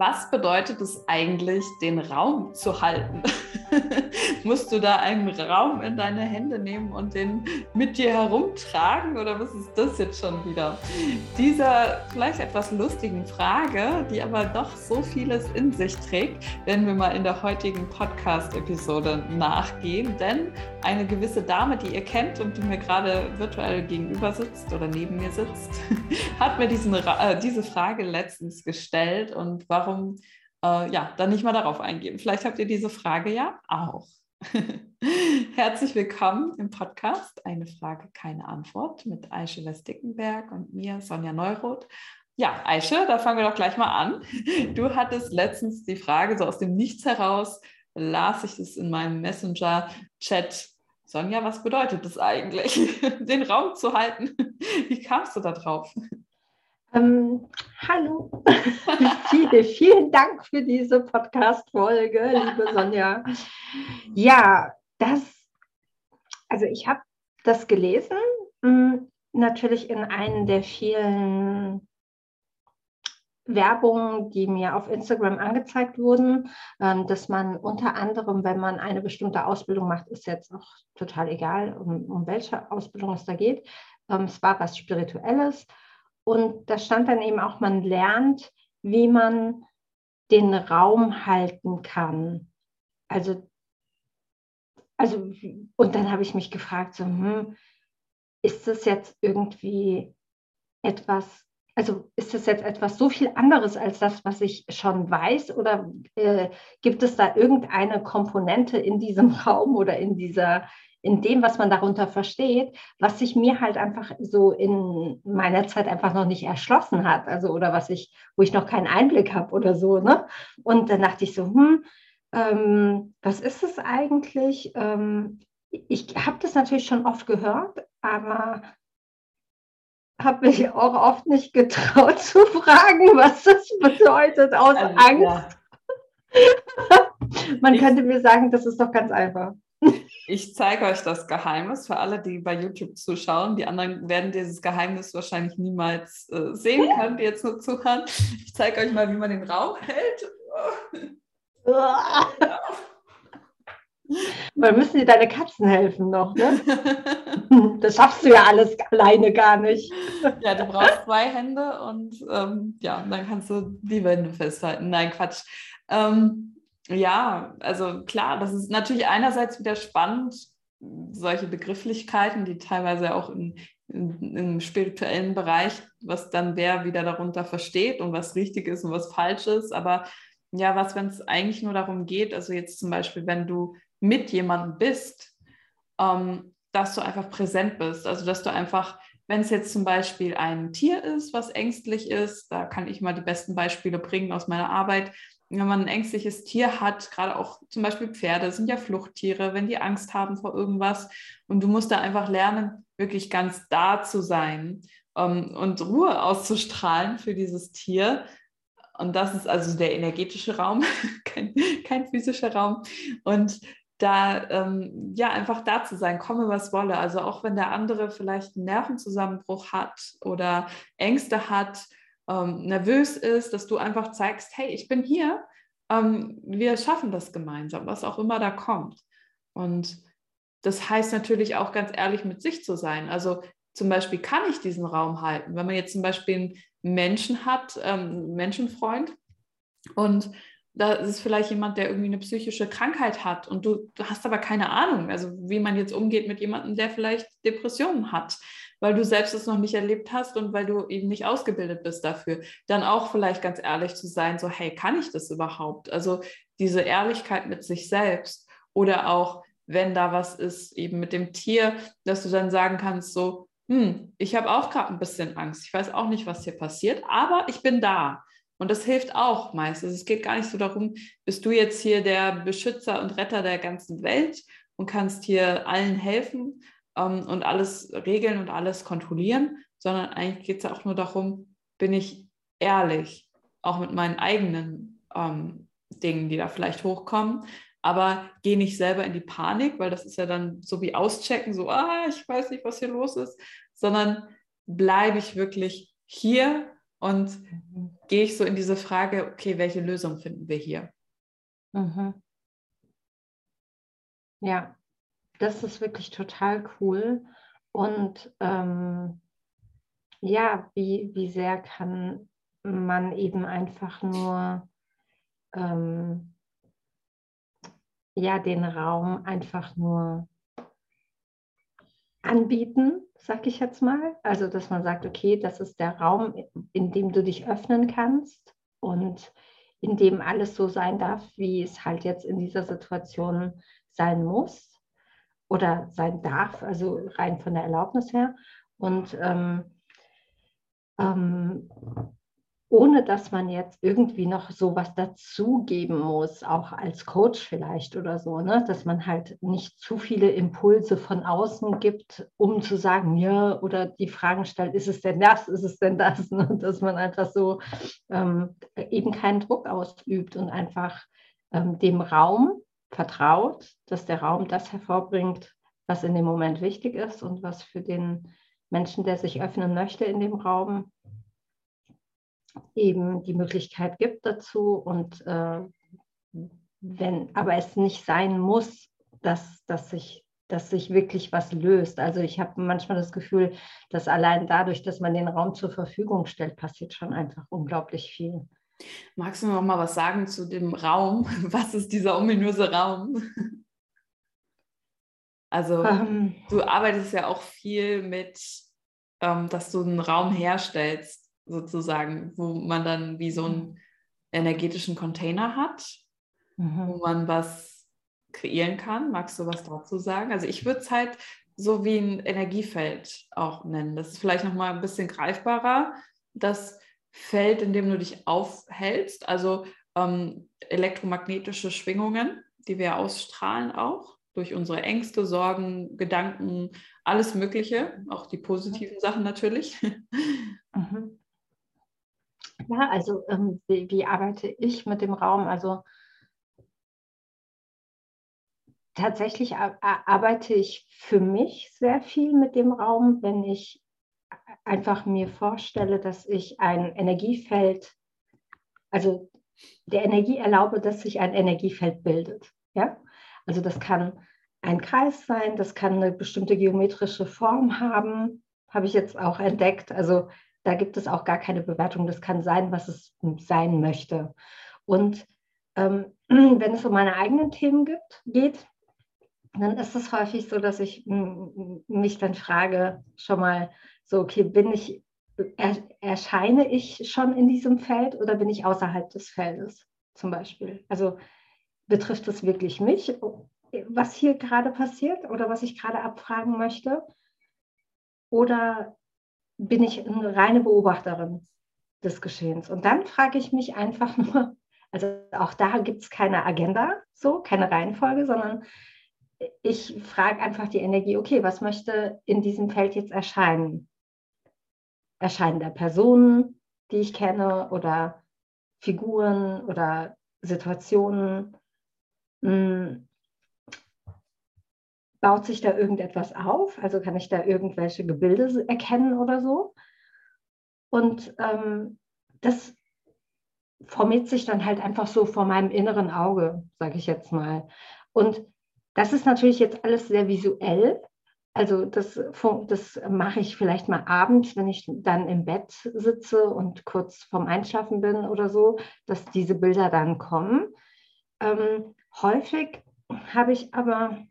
Was bedeutet es eigentlich, den Raum zu halten? Musst du da einen Raum in deine Hände nehmen und den mit dir herumtragen oder was ist das jetzt schon wieder? Dieser vielleicht etwas lustigen Frage, die aber doch so vieles in sich trägt, werden wir mal in der heutigen Podcast-Episode nachgehen. Denn eine gewisse Dame, die ihr kennt und die mir gerade virtuell gegenüber sitzt oder neben mir sitzt, hat mir diesen, äh, diese Frage letztens gestellt und warum äh, ja, dann nicht mal darauf eingehen. Vielleicht habt ihr diese Frage ja auch. Herzlich willkommen im Podcast Eine Frage, keine Antwort mit Aische Westickenberg und mir, Sonja Neuroth. Ja, Aische, da fangen wir doch gleich mal an. Du hattest letztens die Frage so aus dem Nichts heraus, las ich es in meinem Messenger-Chat. Sonja, was bedeutet das eigentlich, den Raum zu halten? Wie kamst du da drauf? Ähm, hallo, viele, vielen Dank für diese Podcast-Folge, liebe Sonja. Ja, das, also ich habe das gelesen, hm, natürlich in einem der vielen Werbungen, die mir auf Instagram angezeigt wurden, ähm, dass man unter anderem, wenn man eine bestimmte Ausbildung macht, ist jetzt auch total egal, um, um welche Ausbildung es da geht. Ähm, es war was Spirituelles und da stand dann eben auch, man lernt, wie man den Raum halten kann. Also, also und dann habe ich mich gefragt, so, hm, ist das jetzt irgendwie etwas, also ist das jetzt etwas so viel anderes als das, was ich schon weiß? Oder äh, gibt es da irgendeine Komponente in diesem Raum oder in dieser, in dem, was man darunter versteht, was sich mir halt einfach so in meiner Zeit einfach noch nicht erschlossen hat, also oder was ich, wo ich noch keinen Einblick habe oder so, ne? Und dann dachte ich so, hm, ähm, was ist es eigentlich? Ähm, ich habe das natürlich schon oft gehört, aber habe mich auch oft nicht getraut zu fragen, was das bedeutet aus also, Angst. Ja. Man ich, könnte mir sagen, das ist doch ganz einfach. Ich zeige euch das Geheimnis für alle, die bei YouTube zuschauen. Die anderen werden dieses Geheimnis wahrscheinlich niemals äh, sehen können, die jetzt nur zuhören. Ich zeige euch mal, wie man den Raum hält. Weil müssen dir deine Katzen helfen noch, ne? Das schaffst du ja alles alleine gar nicht. Ja, du brauchst zwei Hände und ähm, ja, dann kannst du die Wände festhalten. Nein, Quatsch. Ähm, ja, also klar, das ist natürlich einerseits wieder spannend, solche Begrifflichkeiten, die teilweise auch in, in, im spirituellen Bereich, was dann wer wieder darunter versteht und was richtig ist und was falsch ist. Aber ja, was, wenn es eigentlich nur darum geht, also jetzt zum Beispiel, wenn du mit jemandem bist, ähm, dass du einfach präsent bist. Also dass du einfach, wenn es jetzt zum Beispiel ein Tier ist, was ängstlich ist, da kann ich mal die besten Beispiele bringen aus meiner Arbeit, wenn man ein ängstliches Tier hat, gerade auch zum Beispiel Pferde sind ja Fluchttiere, wenn die Angst haben vor irgendwas und du musst da einfach lernen, wirklich ganz da zu sein ähm, und Ruhe auszustrahlen für dieses Tier. Und das ist also der energetische Raum, kein, kein physischer Raum. Und da ähm, ja einfach da zu sein, komme was wolle. Also auch wenn der andere vielleicht einen Nervenzusammenbruch hat oder Ängste hat, ähm, nervös ist, dass du einfach zeigst, hey, ich bin hier, ähm, wir schaffen das gemeinsam, was auch immer da kommt. Und das heißt natürlich auch ganz ehrlich mit sich zu sein. Also zum Beispiel kann ich diesen Raum halten. Wenn man jetzt zum Beispiel einen Menschen hat, ähm, Menschenfreund, und da ist vielleicht jemand, der irgendwie eine psychische Krankheit hat und du, du, hast aber keine Ahnung, also wie man jetzt umgeht mit jemandem, der vielleicht Depressionen hat weil du selbst es noch nicht erlebt hast und weil du eben nicht ausgebildet bist dafür. Dann auch vielleicht ganz ehrlich zu sein, so, hey, kann ich das überhaupt? Also diese Ehrlichkeit mit sich selbst oder auch, wenn da was ist, eben mit dem Tier, dass du dann sagen kannst, so, hm, ich habe auch gerade ein bisschen Angst. Ich weiß auch nicht, was hier passiert, aber ich bin da. Und das hilft auch meistens. Es geht gar nicht so darum, bist du jetzt hier der Beschützer und Retter der ganzen Welt und kannst hier allen helfen, ähm, und alles regeln und alles kontrollieren, sondern eigentlich geht es ja auch nur darum, bin ich ehrlich, auch mit meinen eigenen ähm, Dingen, die da vielleicht hochkommen. Aber gehe nicht selber in die Panik, weil das ist ja dann so wie auschecken, so, ah, ich weiß nicht, was hier los ist, sondern bleibe ich wirklich hier und gehe ich so in diese Frage, okay, welche Lösung finden wir hier? Mhm. Ja, das ist wirklich total cool. Und ähm, ja, wie, wie sehr kann man eben einfach nur ähm, ja, den Raum einfach nur anbieten, sag ich jetzt mal. Also, dass man sagt, okay, das ist der Raum, in dem du dich öffnen kannst und in dem alles so sein darf, wie es halt jetzt in dieser Situation sein muss oder sein darf, also rein von der Erlaubnis her. Und ähm, ähm, ohne dass man jetzt irgendwie noch so was dazugeben muss, auch als Coach vielleicht oder so, ne? dass man halt nicht zu viele Impulse von außen gibt, um zu sagen, ja, oder die Fragen stellt, ist es denn das, ist es denn das, ne? dass man einfach so ähm, eben keinen Druck ausübt und einfach ähm, dem Raum vertraut, dass der Raum das hervorbringt, was in dem Moment wichtig ist und was für den Menschen, der sich öffnen möchte in dem Raum, eben die Möglichkeit gibt dazu und äh, wenn, aber es nicht sein muss, dass, dass, sich, dass sich wirklich was löst. Also ich habe manchmal das Gefühl, dass allein dadurch, dass man den Raum zur Verfügung stellt, passiert schon einfach unglaublich viel. Magst du noch mal was sagen zu dem Raum? Was ist dieser ominöse Raum? Also ähm, du arbeitest ja auch viel mit, ähm, dass du einen Raum herstellst, sozusagen, wo man dann wie so einen energetischen Container hat, mhm. wo man was kreieren kann. Magst du was dazu sagen? Also ich würde es halt so wie ein Energiefeld auch nennen. Das ist vielleicht nochmal ein bisschen greifbarer. Das Feld, in dem du dich aufhältst, also ähm, elektromagnetische Schwingungen, die wir ausstrahlen auch durch unsere Ängste, Sorgen, Gedanken, alles Mögliche, auch die positiven Sachen natürlich. Mhm. Ja, also ähm, wie, wie, arbeite ich mit dem Raum? Also tatsächlich arbeite ich für mich sehr viel mit dem Raum, wenn ich einfach mir vorstelle, dass ich ein Energiefeld, also der Energie erlaube, dass sich ein Energiefeld bildet. Ja? Also das kann ein Kreis sein, das kann eine bestimmte geometrische Form haben, habe ich jetzt auch entdeckt. Also da gibt es auch gar keine Bewertung. Das kann sein, was es sein möchte. Und ähm, wenn es um meine eigenen Themen gibt, geht, dann ist es häufig so, dass ich mich dann frage, schon mal so, okay, bin ich, er, erscheine ich schon in diesem Feld oder bin ich außerhalb des Feldes zum Beispiel? Also betrifft es wirklich mich, was hier gerade passiert oder was ich gerade abfragen möchte? Oder bin ich eine reine Beobachterin des Geschehens. Und dann frage ich mich einfach nur, also auch da gibt es keine Agenda, so, keine Reihenfolge, sondern ich frage einfach die Energie, okay, was möchte in diesem Feld jetzt erscheinen? Erscheinen da Personen, die ich kenne oder Figuren oder Situationen? Hm, baut sich da irgendetwas auf? Also kann ich da irgendwelche Gebilde erkennen oder so? Und ähm, das formiert sich dann halt einfach so vor meinem inneren Auge, sage ich jetzt mal. Und das ist natürlich jetzt alles sehr visuell. Also das, das mache ich vielleicht mal abends, wenn ich dann im Bett sitze und kurz vorm Einschlafen bin oder so, dass diese Bilder dann kommen. Ähm, häufig habe ich aber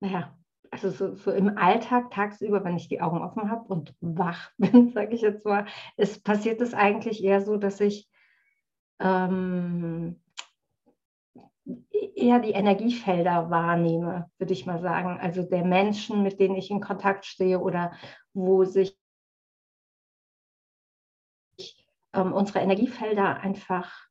naja, also so, so, im Alltag tagsüber, wenn ich die Augen offen habe und wach bin, sage ich jetzt mal, ist passiert es eigentlich eher so, dass ich ähm, eher die Energiefelder wahrnehme, würde ich mal sagen. Also der Menschen, mit denen ich in Kontakt stehe oder wo sich ähm, unsere Energiefelder einfach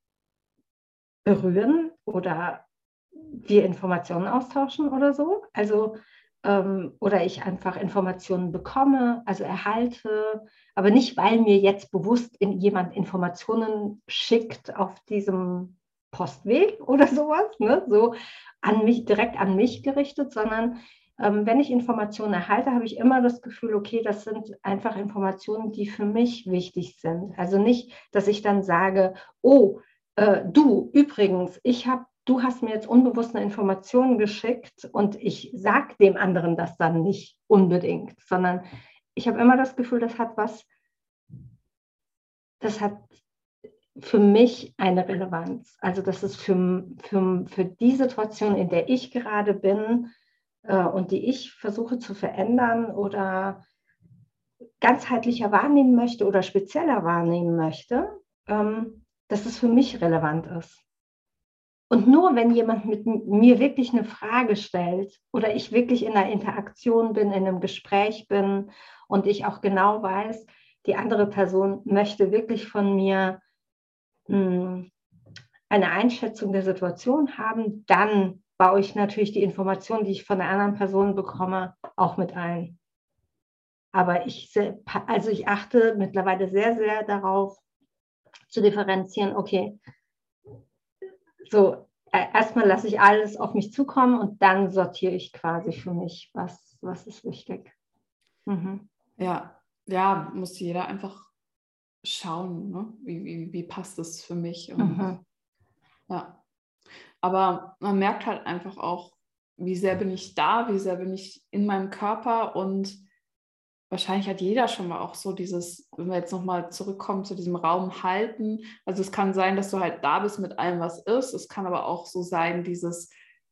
berühren oder wir Informationen austauschen oder so. Also ähm, oder ich einfach Informationen bekomme, also erhalte, aber nicht, weil mir jetzt bewusst in jemand Informationen schickt auf diesem Postweg oder sowas, ne? so an mich, direkt an mich gerichtet, sondern ähm, wenn ich Informationen erhalte, habe ich immer das Gefühl, okay, das sind einfach Informationen, die für mich wichtig sind. Also nicht, dass ich dann sage, oh, äh, du, übrigens, ich habe du hast mir jetzt unbewusst eine Information geschickt und ich sage dem anderen das dann nicht unbedingt, sondern ich habe immer das Gefühl, das hat was, das hat für mich eine Relevanz. Also das ist für, für, für die Situation, in der ich gerade bin äh, und die ich versuche zu verändern oder ganzheitlicher wahrnehmen möchte oder spezieller wahrnehmen möchte, ähm, dass es für mich relevant ist. Und nur wenn jemand mit mir wirklich eine Frage stellt oder ich wirklich in einer Interaktion bin, in einem Gespräch bin und ich auch genau weiß, die andere Person möchte wirklich von mir mh, eine Einschätzung der Situation haben, dann baue ich natürlich die Informationen, die ich von der anderen Person bekomme, auch mit ein. Aber ich, also ich achte mittlerweile sehr, sehr darauf zu differenzieren, okay, so äh, erstmal lasse ich alles auf mich zukommen und dann sortiere ich quasi für mich, was, was ist wichtig. Mhm. Ja, ja, muss jeder einfach schauen, ne? wie, wie, wie passt es für mich. Und, mhm. Ja, aber man merkt halt einfach auch, wie sehr bin ich da, wie sehr bin ich in meinem Körper und wahrscheinlich hat jeder schon mal auch so dieses, wenn wir jetzt nochmal zurückkommen zu diesem Raum halten. Also es kann sein, dass du halt da bist mit allem, was ist. Es kann aber auch so sein, dieses,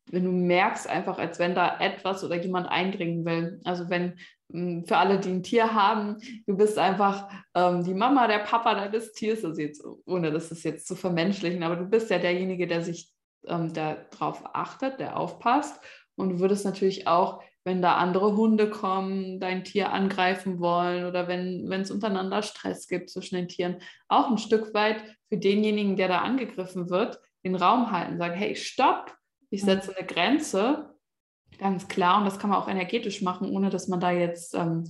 wenn du merkst einfach, als wenn da etwas oder jemand eindringen will. Also wenn für alle, die ein Tier haben, du bist einfach ähm, die Mama, der Papa deines Tiers, also jetzt, ohne das ist jetzt zu vermenschlichen, aber du bist ja derjenige, der sich ähm, darauf achtet, der aufpasst. Und du würdest natürlich auch wenn da andere Hunde kommen, dein Tier angreifen wollen oder wenn es untereinander Stress gibt zwischen den Tieren, auch ein Stück weit für denjenigen, der da angegriffen wird, den Raum halten, sagen, hey, stopp, ich setze eine Grenze, ganz klar, und das kann man auch energetisch machen, ohne dass man da jetzt ähm,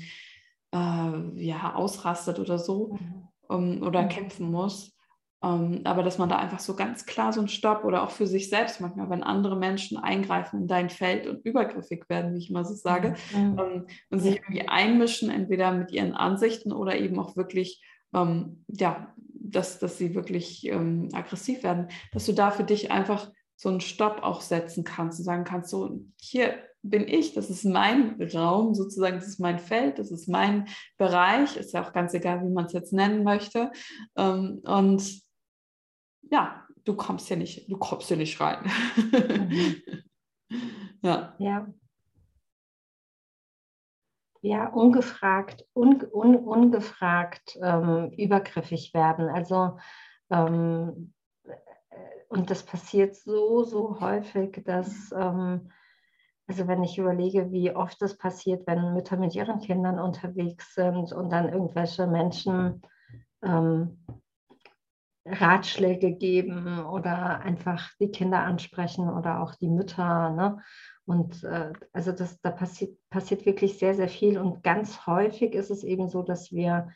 äh, ja, ausrastet oder so mhm. um, oder mhm. kämpfen muss. Ähm, aber dass man da einfach so ganz klar so ein Stopp oder auch für sich selbst manchmal, wenn andere Menschen eingreifen in dein Feld und übergriffig werden, wie ich immer so sage, mhm. ähm, und sich irgendwie einmischen, entweder mit ihren Ansichten oder eben auch wirklich, ähm, ja, dass, dass sie wirklich ähm, aggressiv werden, dass du da für dich einfach so einen Stopp auch setzen kannst und sagen kannst, so hier bin ich, das ist mein Raum sozusagen, das ist mein Feld, das ist mein Bereich, ist ja auch ganz egal, wie man es jetzt nennen möchte. Ähm, und ja, du kommst hier nicht, du kommst hier nicht rein. Mhm. ja. ja. Ja, ungefragt, un, un, ungefragt ähm, übergriffig werden. Also ähm, und das passiert so, so häufig, dass, ähm, also wenn ich überlege, wie oft das passiert, wenn Mütter mit ihren Kindern unterwegs sind und dann irgendwelche Menschen ähm, Ratschläge geben oder einfach die Kinder ansprechen oder auch die Mütter. Ne? Und äh, also das, da passiert, passiert wirklich sehr, sehr viel. Und ganz häufig ist es eben so, dass wir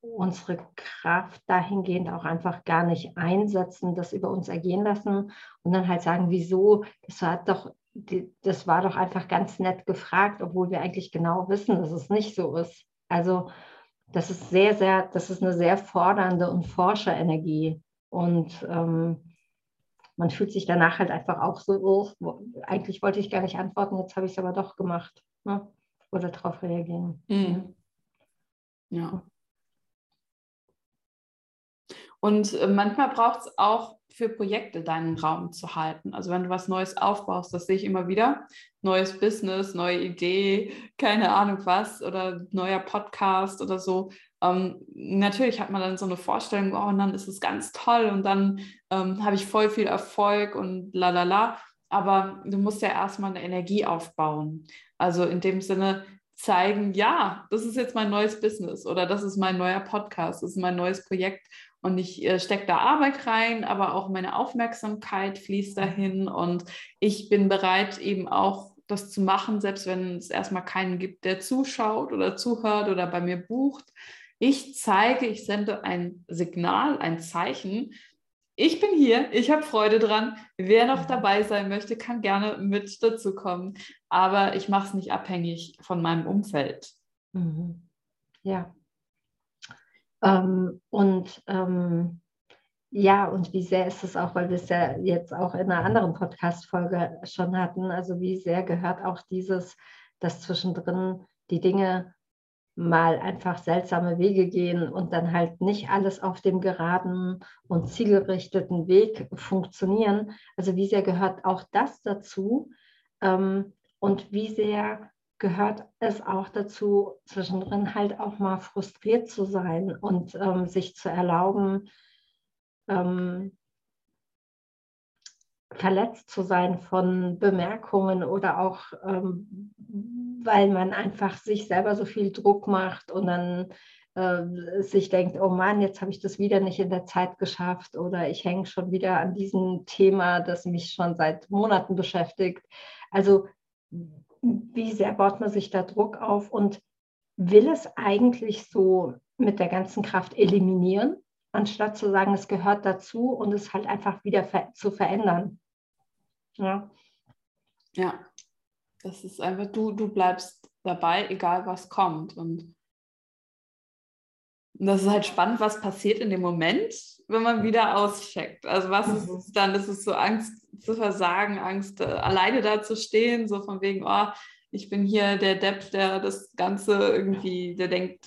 unsere Kraft dahingehend auch einfach gar nicht einsetzen, das über uns ergehen lassen und dann halt sagen, wieso, das war doch, das war doch einfach ganz nett gefragt, obwohl wir eigentlich genau wissen, dass es nicht so ist. Also das ist sehr, sehr, das ist eine sehr fordernde und Forscherenergie. Und ähm, man fühlt sich danach halt einfach auch so, oh, eigentlich wollte ich gar nicht antworten, jetzt habe ich es aber doch gemacht. Ne? Oder darauf reagieren. Mhm. Ja. Und äh, manchmal braucht es auch für Projekte deinen Raum zu halten. Also wenn du was Neues aufbaust, das sehe ich immer wieder. Neues Business, neue Idee, keine Ahnung was oder neuer Podcast oder so. Ähm, natürlich hat man dann so eine Vorstellung, oh, und dann ist es ganz toll und dann ähm, habe ich voll viel Erfolg und la la la. Aber du musst ja erstmal eine Energie aufbauen. Also in dem Sinne zeigen, ja, das ist jetzt mein neues Business oder das ist mein neuer Podcast, das ist mein neues Projekt und ich äh, stecke da Arbeit rein, aber auch meine Aufmerksamkeit fließt dahin und ich bin bereit, eben auch das zu machen, selbst wenn es erstmal keinen gibt, der zuschaut oder zuhört oder bei mir bucht. Ich zeige, ich sende ein Signal, ein Zeichen, ich bin hier, ich habe Freude dran. Wer noch dabei sein möchte, kann gerne mit dazu kommen. Aber ich mache es nicht abhängig von meinem Umfeld. Mhm. Ja. Ähm, und ähm, ja, und wie sehr ist es auch, weil wir es ja jetzt auch in einer anderen Podcast-Folge schon hatten, also wie sehr gehört auch dieses, dass zwischendrin die Dinge mal einfach seltsame Wege gehen und dann halt nicht alles auf dem geraden und zielgerichteten Weg funktionieren. Also wie sehr gehört auch das dazu ähm, und wie sehr gehört es auch dazu, zwischendrin halt auch mal frustriert zu sein und ähm, sich zu erlauben, ähm, verletzt zu sein von Bemerkungen oder auch, ähm, weil man einfach sich selber so viel Druck macht und dann äh, sich denkt, oh Mann, jetzt habe ich das wieder nicht in der Zeit geschafft oder ich hänge schon wieder an diesem Thema, das mich schon seit Monaten beschäftigt. Also wie sehr baut man sich da Druck auf und will es eigentlich so mit der ganzen Kraft eliminieren? anstatt zu sagen, es gehört dazu und es halt einfach wieder ver zu verändern. Ja. Ja, das ist einfach, du, du bleibst dabei, egal was kommt. Und das ist halt spannend, was passiert in dem Moment, wenn man wieder auscheckt. Also was ist es dann? Das ist so Angst zu versagen, Angst, äh, alleine da zu stehen, so von wegen, oh, ich bin hier der Depp, der das Ganze irgendwie, der denkt,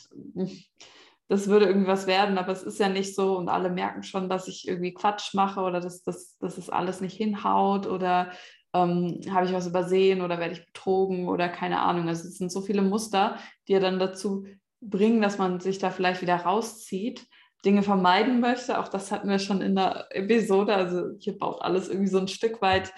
das würde irgendwas werden, aber es ist ja nicht so und alle merken schon, dass ich irgendwie Quatsch mache oder dass, dass, dass es alles nicht hinhaut oder ähm, habe ich was übersehen oder werde ich betrogen oder keine Ahnung. Also es sind so viele Muster, die ja dann dazu bringen, dass man sich da vielleicht wieder rauszieht, Dinge vermeiden möchte. Auch das hatten wir schon in der Episode. Also hier baut alles irgendwie so ein Stück weit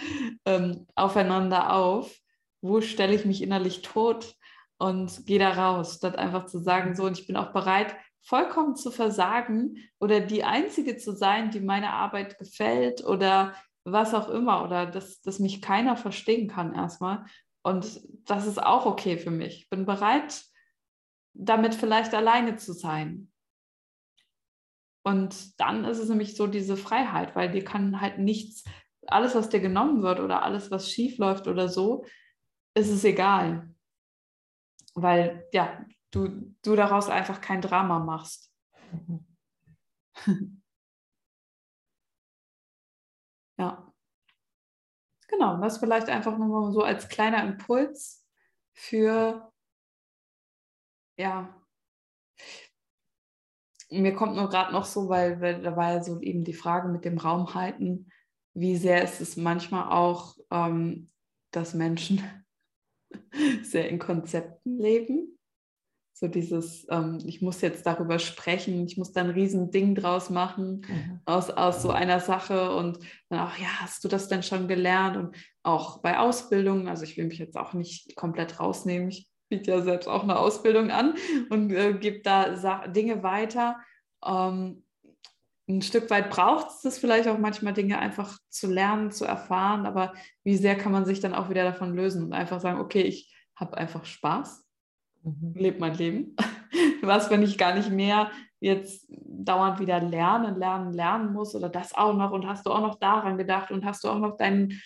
ähm, aufeinander auf. Wo stelle ich mich innerlich tot? und gehe da raus, statt einfach zu sagen, so, und ich bin auch bereit, vollkommen zu versagen oder die Einzige zu sein, die meine Arbeit gefällt oder was auch immer oder dass, dass mich keiner verstehen kann erstmal. Und das ist auch okay für mich. Ich bin bereit, damit vielleicht alleine zu sein. Und dann ist es nämlich so diese Freiheit, weil dir kann halt nichts, alles, was dir genommen wird oder alles, was schief läuft oder so, ist es egal. Weil ja, du, du daraus einfach kein Drama machst. Ja. Genau, das vielleicht einfach nur so als kleiner Impuls für, ja, mir kommt nur gerade noch so, weil, weil da war ja so eben die Frage mit dem Raum halten, wie sehr ist es manchmal auch, ähm, dass Menschen sehr in Konzepten leben so dieses, ähm, ich muss jetzt darüber sprechen, ich muss da ein Riesending draus machen mhm. aus, aus so einer Sache und dann auch, ja, hast du das denn schon gelernt? Und auch bei Ausbildungen, also ich will mich jetzt auch nicht komplett rausnehmen, ich biete ja selbst auch eine Ausbildung an und äh, gebe da Sa Dinge weiter. Ähm, ein Stück weit braucht es das vielleicht auch manchmal Dinge einfach zu lernen, zu erfahren, aber wie sehr kann man sich dann auch wieder davon lösen und einfach sagen, okay, ich habe einfach Spaß mhm. lebe mein Leben. Was, wenn ich gar nicht mehr jetzt dauernd wieder lernen, lernen, lernen muss oder das auch noch und hast du auch noch daran gedacht und hast du auch noch dein,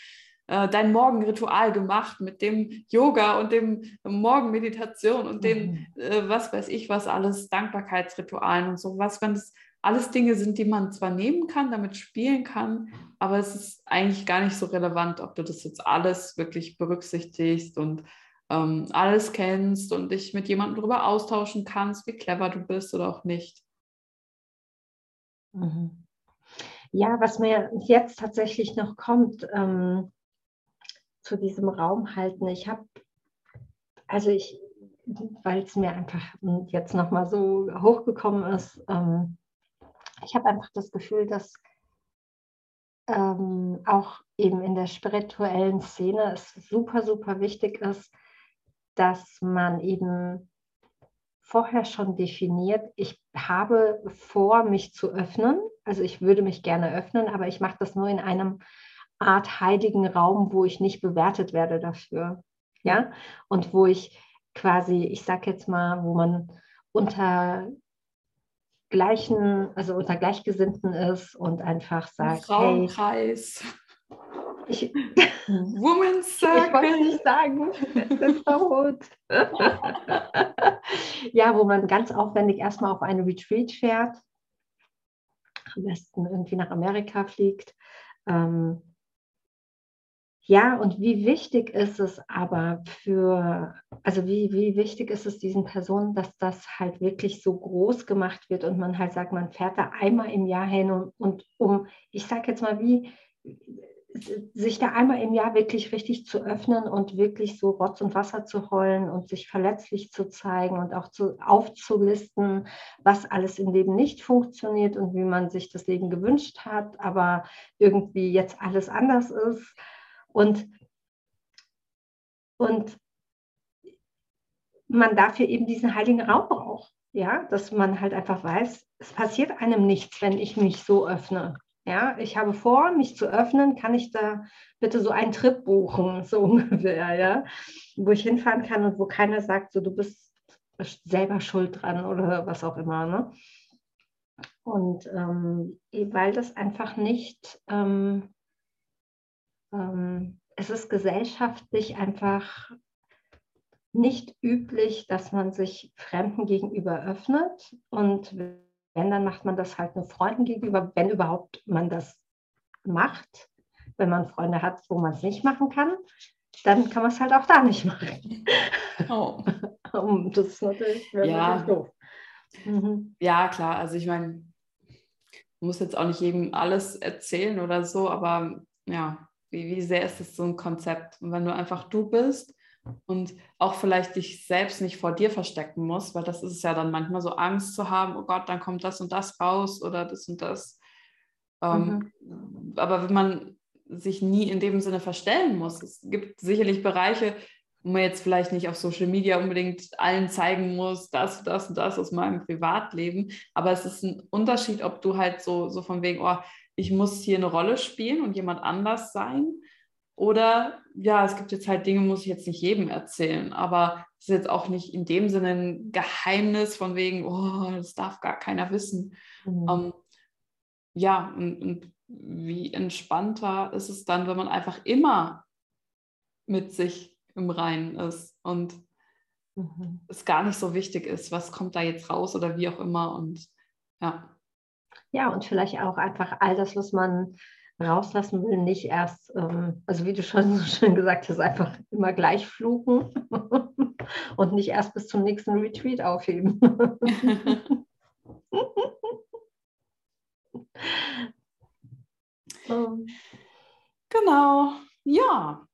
äh, dein Morgenritual gemacht mit dem Yoga und dem Morgenmeditation und den, mhm. äh, was weiß ich, was alles, Dankbarkeitsritualen und so was, wenn das alles Dinge sind, die man zwar nehmen kann, damit spielen kann, aber es ist eigentlich gar nicht so relevant, ob du das jetzt alles wirklich berücksichtigst und ähm, alles kennst und dich mit jemandem darüber austauschen kannst, wie clever du bist oder auch nicht. Mhm. Ja, was mir jetzt tatsächlich noch kommt ähm, zu diesem Raum halten, ich habe, also ich, weil es mir einfach jetzt nochmal so hochgekommen ist, ähm, ich habe einfach das Gefühl, dass ähm, auch eben in der spirituellen Szene es super, super wichtig ist, dass man eben vorher schon definiert, ich habe vor, mich zu öffnen. Also ich würde mich gerne öffnen, aber ich mache das nur in einem Art heiligen Raum, wo ich nicht bewertet werde dafür. Ja, und wo ich quasi, ich sage jetzt mal, wo man unter gleichen, also unter Gleichgesinnten ist und einfach sagt, Frauenkreis. Hey, ich, Women's Circle. Ich wollte nicht sagen, das ist verrot. ja, wo man ganz aufwendig erstmal auf eine Retreat fährt, am besten irgendwie nach Amerika fliegt. Ähm, ja, und wie wichtig ist es aber für, also wie, wie wichtig ist es diesen Personen, dass das halt wirklich so groß gemacht wird und man halt sagt, man fährt da einmal im Jahr hin und, und um, ich sage jetzt mal, wie sich da einmal im Jahr wirklich richtig zu öffnen und wirklich so Rotz und Wasser zu heulen und sich verletzlich zu zeigen und auch zu, aufzulisten, was alles im Leben nicht funktioniert und wie man sich das Leben gewünscht hat, aber irgendwie jetzt alles anders ist und, und man dafür eben diesen heiligen Raum braucht. Ja, dass man halt einfach weiß, es passiert einem nichts, wenn ich mich so öffne. Ja, ich habe vor, mich zu öffnen, kann ich da bitte so einen Trip buchen, so ungefähr, ja, wo ich hinfahren kann und wo keiner sagt, so du bist selber schuld dran oder was auch immer. Ne? Und ähm, weil das einfach nicht ähm, ähm, es ist gesellschaftlich einfach nicht üblich, dass man sich Fremden gegenüber öffnet. Und wenn, dann macht man das halt nur Freunden gegenüber, wenn überhaupt man das macht. Wenn man Freunde hat, wo man es nicht machen kann, dann kann man es halt auch da nicht machen. Oh. das ist natürlich, ja. doof. Mhm. Ja, klar. Also ich meine, muss jetzt auch nicht jedem alles erzählen oder so, aber ja, wie, wie sehr ist es so ein Konzept? Und wenn du einfach du bist und auch vielleicht dich selbst nicht vor dir verstecken musst, weil das ist es ja dann manchmal so Angst zu haben, oh Gott, dann kommt das und das raus oder das und das. Ähm, mhm. Aber wenn man sich nie in dem Sinne verstellen muss, es gibt sicherlich Bereiche, wo man jetzt vielleicht nicht auf Social Media unbedingt allen zeigen muss, das, das und das aus meinem Privatleben, aber es ist ein Unterschied, ob du halt so, so von wegen, oh, ich muss hier eine Rolle spielen und jemand anders sein. Oder ja, es gibt jetzt halt Dinge, muss ich jetzt nicht jedem erzählen, aber es ist jetzt auch nicht in dem Sinne ein Geheimnis von wegen, oh, das darf gar keiner wissen. Mhm. Ähm, ja, und, und wie entspannter ist es dann, wenn man einfach immer mit sich im Reinen ist und mhm. es gar nicht so wichtig ist, was kommt da jetzt raus oder wie auch immer. Und ja. Ja, und vielleicht auch einfach all das, was man rauslassen will, nicht erst, ähm, also wie du schon so schön gesagt hast, einfach immer gleich fluchen und nicht erst bis zum nächsten Retreat aufheben. genau, ja.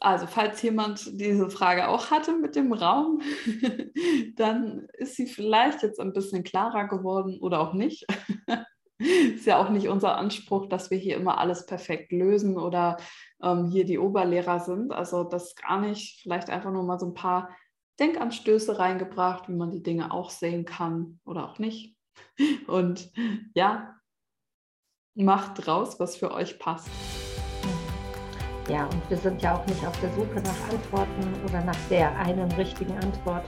Also falls jemand diese Frage auch hatte mit dem Raum, dann ist sie vielleicht jetzt ein bisschen klarer geworden oder auch nicht. ist ja auch nicht unser Anspruch, dass wir hier immer alles perfekt lösen oder ähm, hier die Oberlehrer sind. Also das gar nicht. Vielleicht einfach nur mal so ein paar Denkanstöße reingebracht, wie man die Dinge auch sehen kann oder auch nicht. Und ja, macht draus, was für euch passt. Ja, und wir sind ja auch nicht auf der Suche nach Antworten oder nach der einen richtigen Antwort.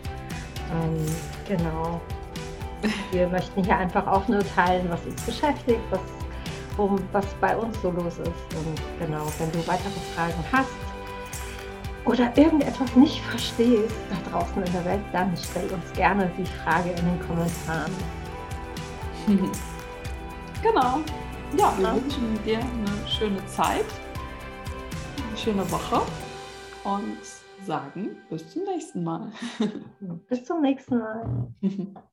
Ähm, genau. Wir möchten hier einfach auch nur teilen, was uns beschäftigt, was, um, was bei uns so los ist. Und genau, wenn du weitere Fragen hast oder irgendetwas nicht verstehst da draußen in der Welt, dann stell uns gerne die Frage in den Kommentaren. Genau. Ja, wir wünschen dir eine schöne Zeit schöne Woche und sagen bis zum nächsten Mal. Bis zum nächsten Mal.